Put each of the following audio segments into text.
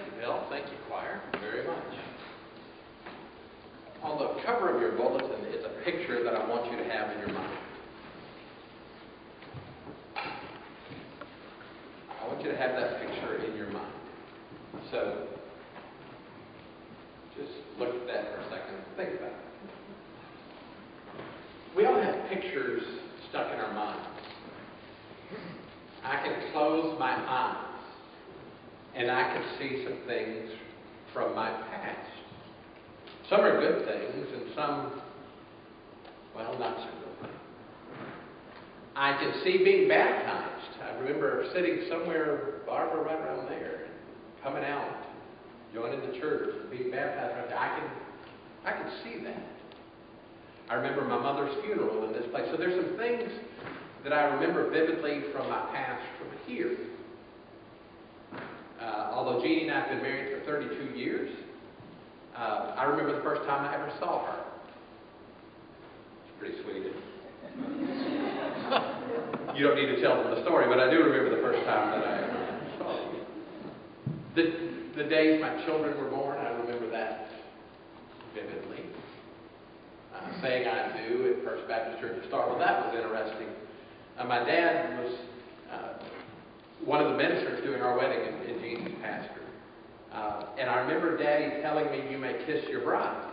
Thank you, Bill. Thank you, choir, very much. On the cover of your bulletin is a picture that I want you to have in your mind. I want you to have that picture in your mind. So, just look at that for a second. Think about it. We all have pictures stuck in our minds. I can close my eyes and I can see some things from my past. Some are good things and some, well, not so good. I can see being baptized. I remember sitting somewhere, Barbara, right around there, coming out, joining the church, being baptized. I can, I can see that. I remember my mother's funeral in this place. So there's some things that I remember vividly from my past from here. Although Jeannie and I have been married for 32 years, uh, I remember the first time I ever saw her. It's pretty sweet. you don't need to tell them the story, but I do remember the first time that I ever saw you. The, the days my children were born, I remember that vividly. Uh, saying I do at First Baptist Church of Starkville, that was interesting. Uh, my dad was one of the ministers doing our wedding in, in Jeannie's pastor. Uh, and I remember Daddy telling me, you may kiss your bride.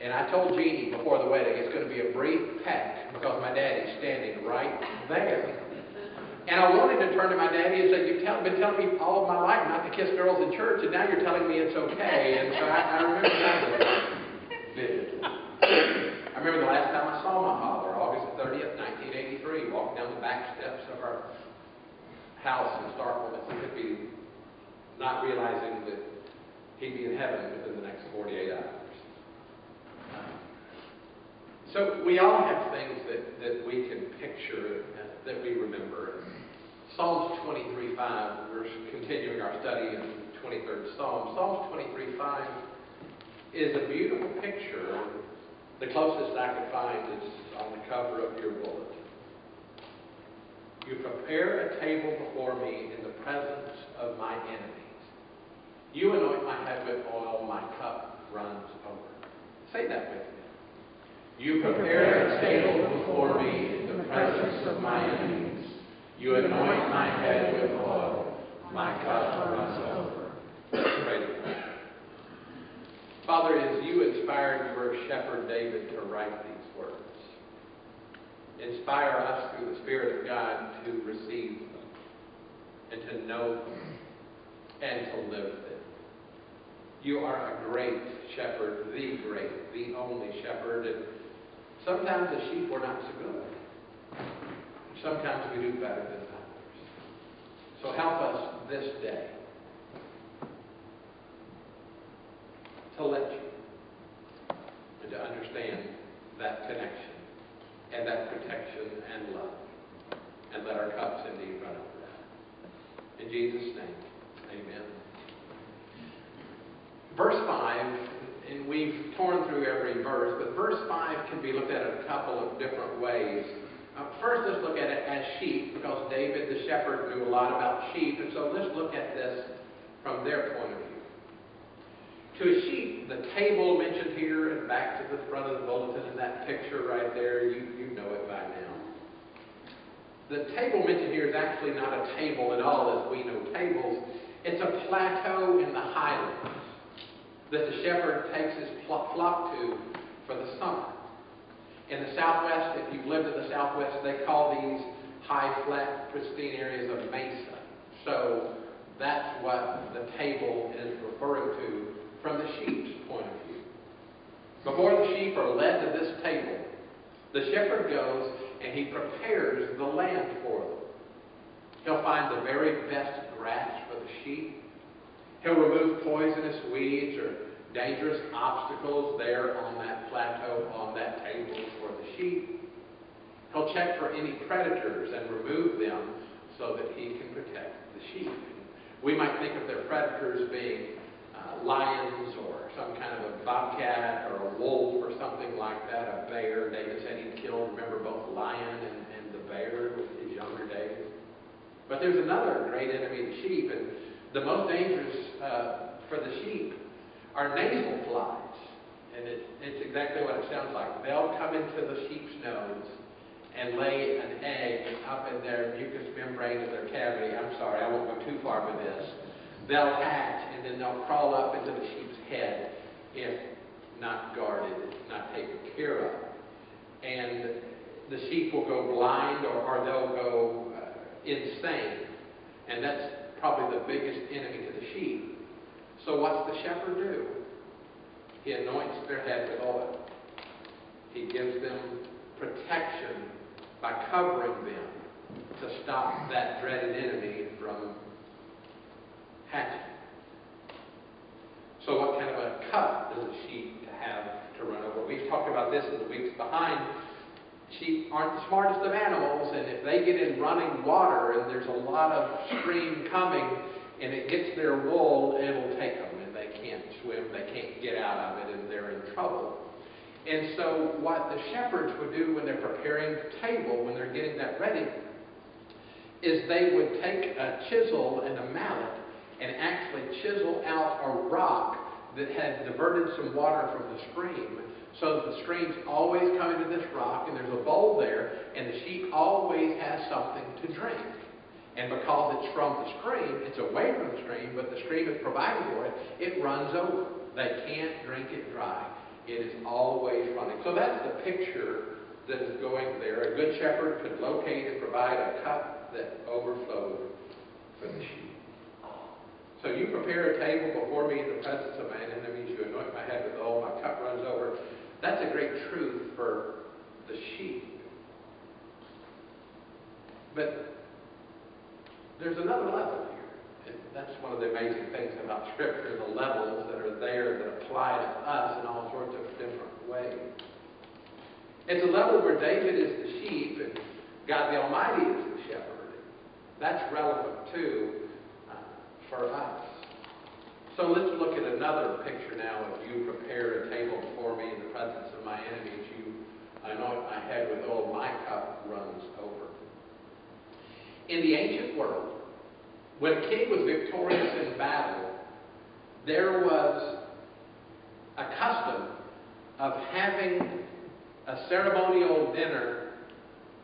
And I told Jeannie before the wedding, it's going to be a brief peck because my daddy's standing right there. And I wanted to turn to my daddy and say, You've tell, been telling me all my life not to kiss girls in church, and now you're telling me it's okay. And so I, I remember that vividly. I remember the last time I saw my father, August 30th, 1983, walking down the back steps of our house in Starkville, Mississippi, not realizing that he'd be in heaven within the next 48 hours. So we all have things that, that we can picture, that we remember. Psalms 23.5, we're continuing our study in 23rd Psalm. Psalms 23.5 is a beautiful picture. The closest I could find is on the cover of your bulletin. You prepare a table before me in the presence of my enemies. You anoint my head with oil, my cup runs over. Say that with me. You prepare a table before me in the presence of my enemies. You anoint my head with oil, my cup runs over. Pray. Father, as you inspired your shepherd David to write these inspire us through the Spirit of God to receive them and to know them and to live them. You are a great shepherd, the great, the only shepherd. And sometimes as sheep we're not so good. Sometimes we do better than others. So help us this day to let you and to understand that connection and that protection and love. And let our cups indeed run over that. In Jesus' name, amen. Verse 5, and we've torn through every verse, 5 can be looked at in a couple of different ways. Uh, first, let's look at it as sheep, because David the shepherd knew a lot about sheep, and so let's look at this from their point of view. To a sheep, the table mentioned here and back to the front of the bulletin in that picture right there, you, you know it by now. The table mentioned here is actually not a table at all as we know tables. It's a plateau in the highlands that the shepherd takes his flock to for the summer. In the southwest, if you've lived in the southwest, they call these high, flat, pristine areas of mesa. So that's what the table is referring to from the sheep's point of view. Before the sheep are led to this table, the shepherd goes and he prepares the land for them. He'll find the very best grass for the sheep. He'll remove poisonous weeds or dangerous obstacles there on that plateau, on that table for the sheep. He'll check for any predators and remove them so that he can protect the sheep. We might think of their predators being uh, lions or some kind of a bobcat or a wolf or something like that, a bear. David said he'd killed, remember, both lion and, and the bear in his younger days. But there's another great enemy the sheep, and The most dangerous uh, for the sheep are nasal flies. And it, it's exactly what it sounds like. They'll come into the sheep's nose and lay an egg up in their mucous membrane of their cavity. I'm sorry, I won't go too far with this. They'll hatch and then they'll crawl up into the sheep's head if not guarded, not taken care of. And the sheep will go blind or, or they'll go uh, insane. And that's probably the biggest enemy to the sheep. So what's the shepherd do? He anoints their head with oil. He gives them protection by covering them to stop that dreaded enemy from hatching. So what kind of a cut does a sheep have to run over? We've talked about this in the weeks behind. Sheep aren't the smartest of animals, and if they get in running water and there's a lot of stream coming and it gets their wool, it'll take them, and they can't swim, they can't get out of it, and they're in trouble. And so, what the shepherds would do when they're preparing the table, when they're getting that ready, is they would take a chisel and a mallet and actually chisel out a rock that had diverted some water from the stream so the stream's always coming to this rock and there's a bowl there and the sheep always has something to drink. And because it's from the stream, it's away from the stream, but the stream is providing for it, it runs over. They can't drink it dry. It is always running. So that's the picture that is going there. A good shepherd could locate and provide a cup that overflowed for the sheep. So you prepare a table before me in the presence of my enemies. You anoint my head with oil. My cup runs over. That's a great truth for the sheep. But there's another level here. And that's one of the amazing things about Scripture, the levels that are there that apply to us in all sorts of different ways. It's a level where David is the sheep and God the Almighty is the shepherd. That's relevant too uh, for us. So let's look at another picture now of you prepare a table before me in the presence of my enemies. You anoint my head with oil, my cup runs over. In the ancient world, when a king was victorious in battle, there was a custom of having a ceremonial dinner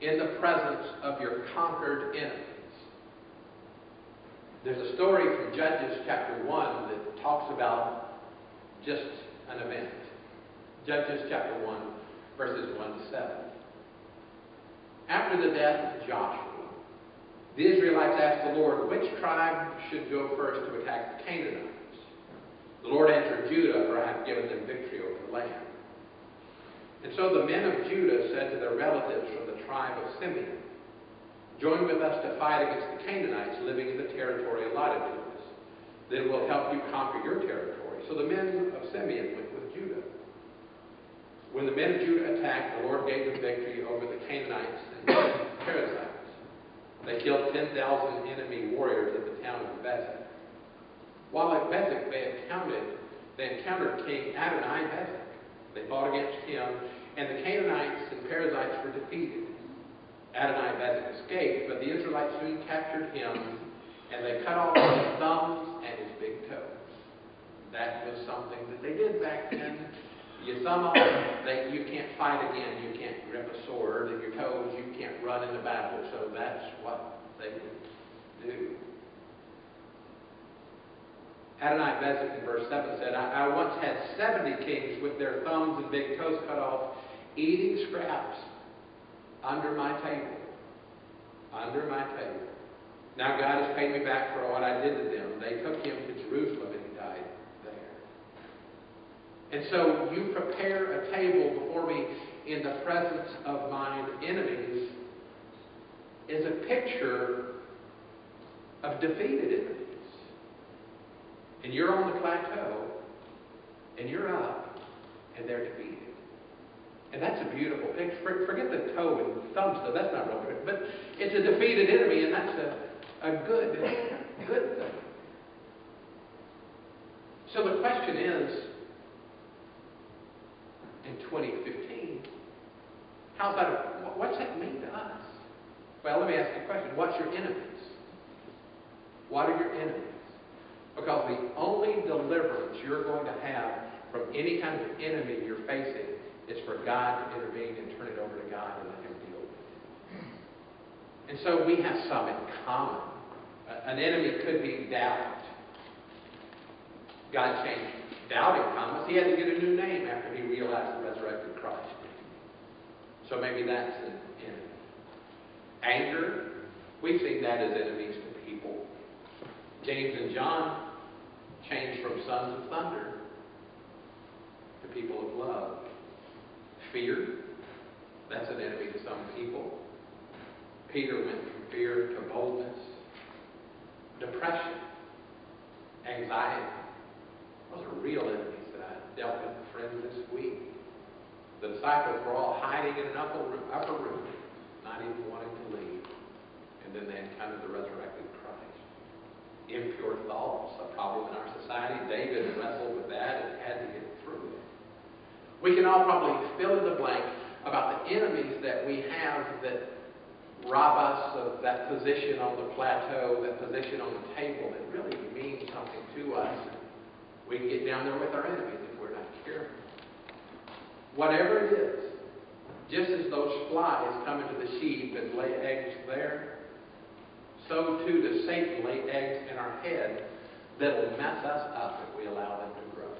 in the presence of your conquered enemies. There's a story from Judges chapter 1 that talks about just an event. Judges chapter 1, verses 1 to 7. After the death of Joshua, the Israelites asked the Lord, which tribe should go first to attack the Canaanites? The Lord answered Judah, for I have given them victory over the land. And so the men of Judah said to their relatives from the tribe of Simeon, Join with us to fight against the Canaanites living in the territory allotted to us. Then we'll help you conquer your territory. So the men of Simeon went with Judah. When the men of Judah attacked, the Lord gave them victory over the Canaanites and the Perizzites. They killed 10,000 enemy warriors at the town of Bezek. While at Bezek, they encountered, they encountered King Adonai Bezek. They fought against him, and the Canaanites and Perizzites were defeated. Adonai Bezek escaped, but the Israelites soon captured him, and they cut off his thumbs and his big toes. That was something that they did back then. You off, they, you can't fight again. You can't grip a sword, and your toes, you can't run into battle. So that's what they do. Adonai Bezek in verse 7 said, I, I once had 70 kings with their thumbs and big toes cut off, eating scraps under my table. Under my table. Now God has paid me back for what I did to them. They took him to Jerusalem and he died there. And so you prepare a table before me in the presence of mine enemies is a picture of defeated enemies. And you're on the plateau, and you're up, and they're defeated. And that's a beautiful picture. Forget the toe and thumb stuff. That's not real good. But it's a defeated enemy, and that's a, a good, good thing. So the question is, in 2015, how's that? What's that mean to us? Well, let me ask you a question. What's your enemies? What are your enemies? Because the only deliverance you're going to have from any kind of enemy you're facing is for God to intervene and turn it over to God and let Him deal with it. And so we have some in common. An enemy could be doubt. God changed doubting Thomas. He had to get a new name after he realized the resurrected Christ. So maybe that's enemy. Anger, we've seen that as enemies to people. James and John changed from sons of thunder to people of love. Fear, that's an enemy to some people. Peter went from fear to boldness. Depression, anxiety, those are real enemies that I dealt with friends this week. The disciples were all hiding in an upper room, upper room, not even wanting to leave. And then they encountered the resurrected Christ. Impure thoughts, a problem in our society. David wrestled with that and had to get through it. We can all probably fill in the blank about the enemies that we have that rob us of that position on the plateau, that position on the table that really means something to us we can get down there with our enemies if we're not careful. Whatever it is, just as those flies come into the sheep and lay eggs there, so too does Satan lay eggs in our head that'll mess us up if we allow them to grow.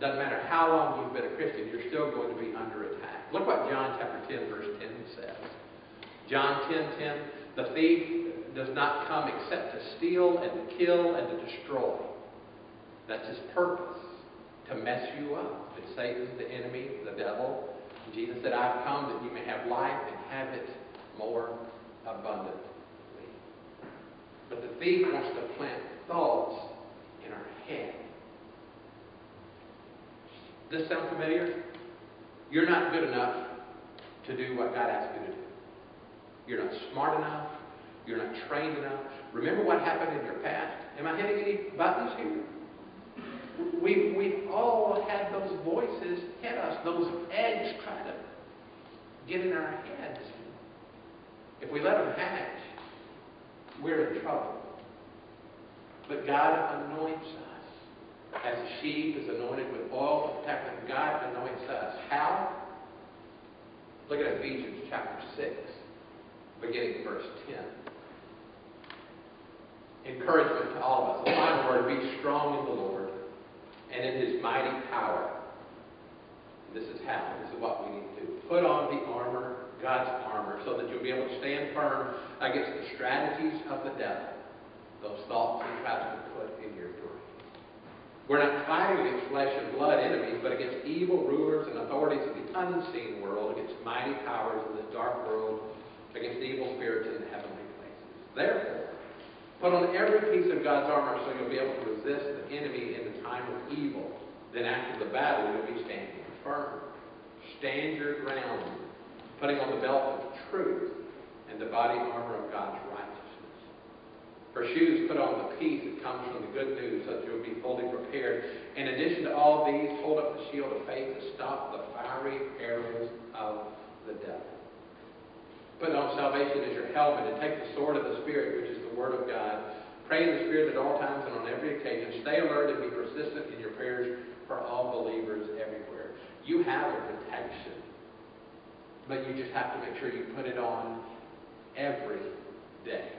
Doesn't matter how long you've been a Christian, you're still going to be under attack. Look what John chapter 10, verse 10 says. John 10, 10, the thief does not come except to steal and to kill and to destroy. That's his purpose, to mess you up. It's Satan, the enemy, the devil. Jesus said, I've come that you may have life and have it more abundantly. But the thief wants to plant thoughts in our head. Does this sound familiar? You're not good enough to do what God asked you to do. You're not smart enough. You're not trained enough. Remember what happened in your past? Am I hitting any buttons here? We've, we've all had those voices hit us, those eggs try to get in our heads. If we let them hatch, we're in trouble. But God anoints us. As a sheep is anointed with oil to protect them, God anoints us. How? Look at Ephesians chapter 6, beginning verse 10. Encouragement to all of us. A final word, be strong in the Lord and in his mighty power. This is how. This is what we need to do. Put on the armor, God's armor, so that you'll be able to stand firm against the strategies of the devil, those thoughts he tries to put in your brain. We're not fighting against flesh and blood enemies, but against evil rulers and authorities of the unseen world, against mighty powers in this dark world, against evil spirits in the heavenly Put on every piece of God's armor so you'll be able to resist the enemy in the time of evil. Then after the battle, you'll be standing firm. Stand your ground, putting on the belt of truth and the body armor of God's righteousness. For shoes, put on the peace that comes from the good news so that you'll be fully prepared. In addition to all these, hold up the shield of faith to stop the fiery arrows of the devil. Put on salvation as your helmet and take the sword of the Spirit, which is Word of God. Pray in the Spirit at all times and on every occasion. Stay alert and be persistent in your prayers for all believers everywhere. You have a protection, but you just have to make sure you put it on every day.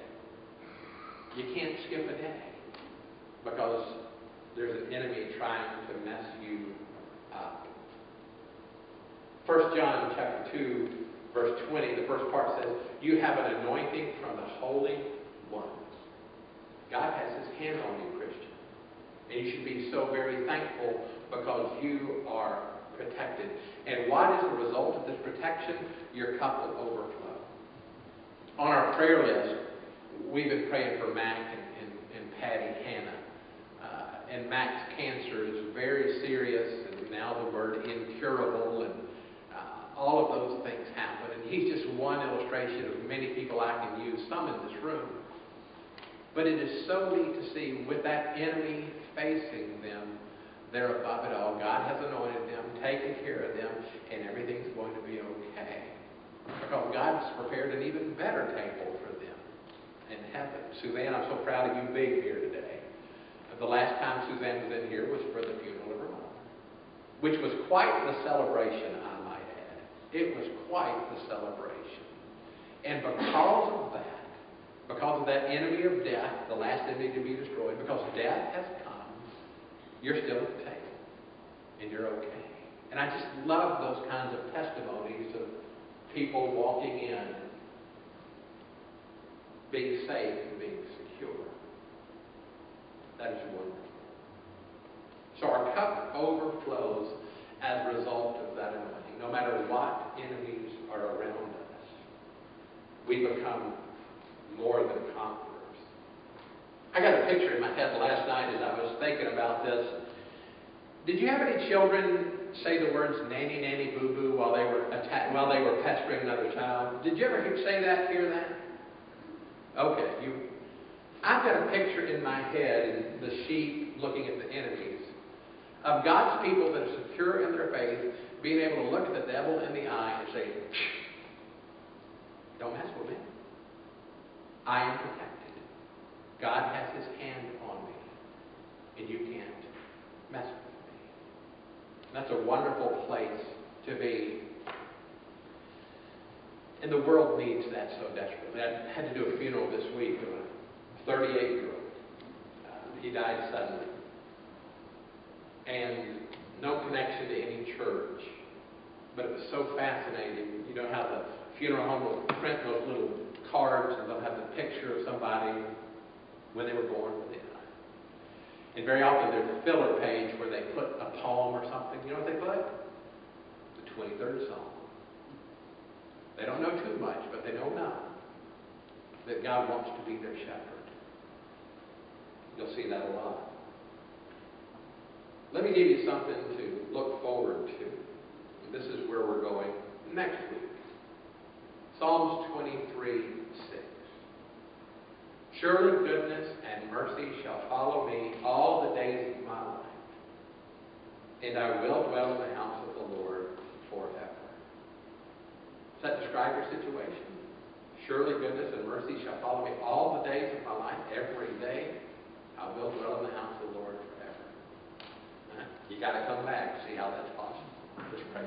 You can't skip a day because there's an enemy trying to mess you up. 1 John chapter 2 verse 20, the first part says, You have an anointing from the Holy God has his hand on you, Christian. And you should be so very thankful because you are protected. And what is the result of this protection? Your cup will overflow. On our prayer list, we've been praying for Mac and, and, and Patty Hannah. Uh, and Mac's cancer is very serious, and now the word incurable, and uh, all of those things happen. And he's just one illustration of many people I can use, some in this room. But it is so neat to see with that enemy facing them, they're above it all. God has anointed them, taken care of them, and everything's going to be okay. Because God's prepared an even better table for them in heaven. Suzanne, I'm so proud of you being here today. the last time Suzanne was in here was for the funeral of her mom, which was quite the celebration, I might add. It was quite the celebration. And because of that, because of that enemy of death, the last enemy to be destroyed, because death has come, you're still at the table. And you're okay. And I just love those kinds of testimonies of people walking in, being safe and being secure. That is wonderful. So our cup overflows as a result of that anointing. No matter what enemies are around us, we become more than conquerors. I got a picture in my head last night as I was thinking about this. Did you have any children say the words nanny nanny boo boo while they were while they were pestering another child? Did you ever hear, say that, hear that? Okay, you I've got a picture in my head, the sheep looking at the enemies, of God's people that are secure in their faith, being able to look at the devil in the eye and say, Don't mess with me. I am protected. God has his hand on me, and you can't mess with me. That's a wonderful place to be. And the world needs that so desperately. I had to do a funeral this week of a 38 year old. Uh, he died suddenly. And no connection to any church. But it was so fascinating. You know how the funeral home will print those little cards and they'll have the picture of somebody when they were born died. And very often there's a filler page where they put a poem or something. You know what they put? The 23rd Psalm. They don't know too much, but they know enough that God wants to be their shepherd. You'll see that a lot. Let me give you something to look forward to. This is where we're going next week. Psalms 23 6. Surely goodness and mercy shall follow me all the days of my life, and I will dwell in the house of the Lord forever. Does that describe your situation? Surely goodness and mercy shall follow me all the days of my life, every day. I will dwell in the house of the Lord forever. You got to come back, and see how that's possible. Just pray.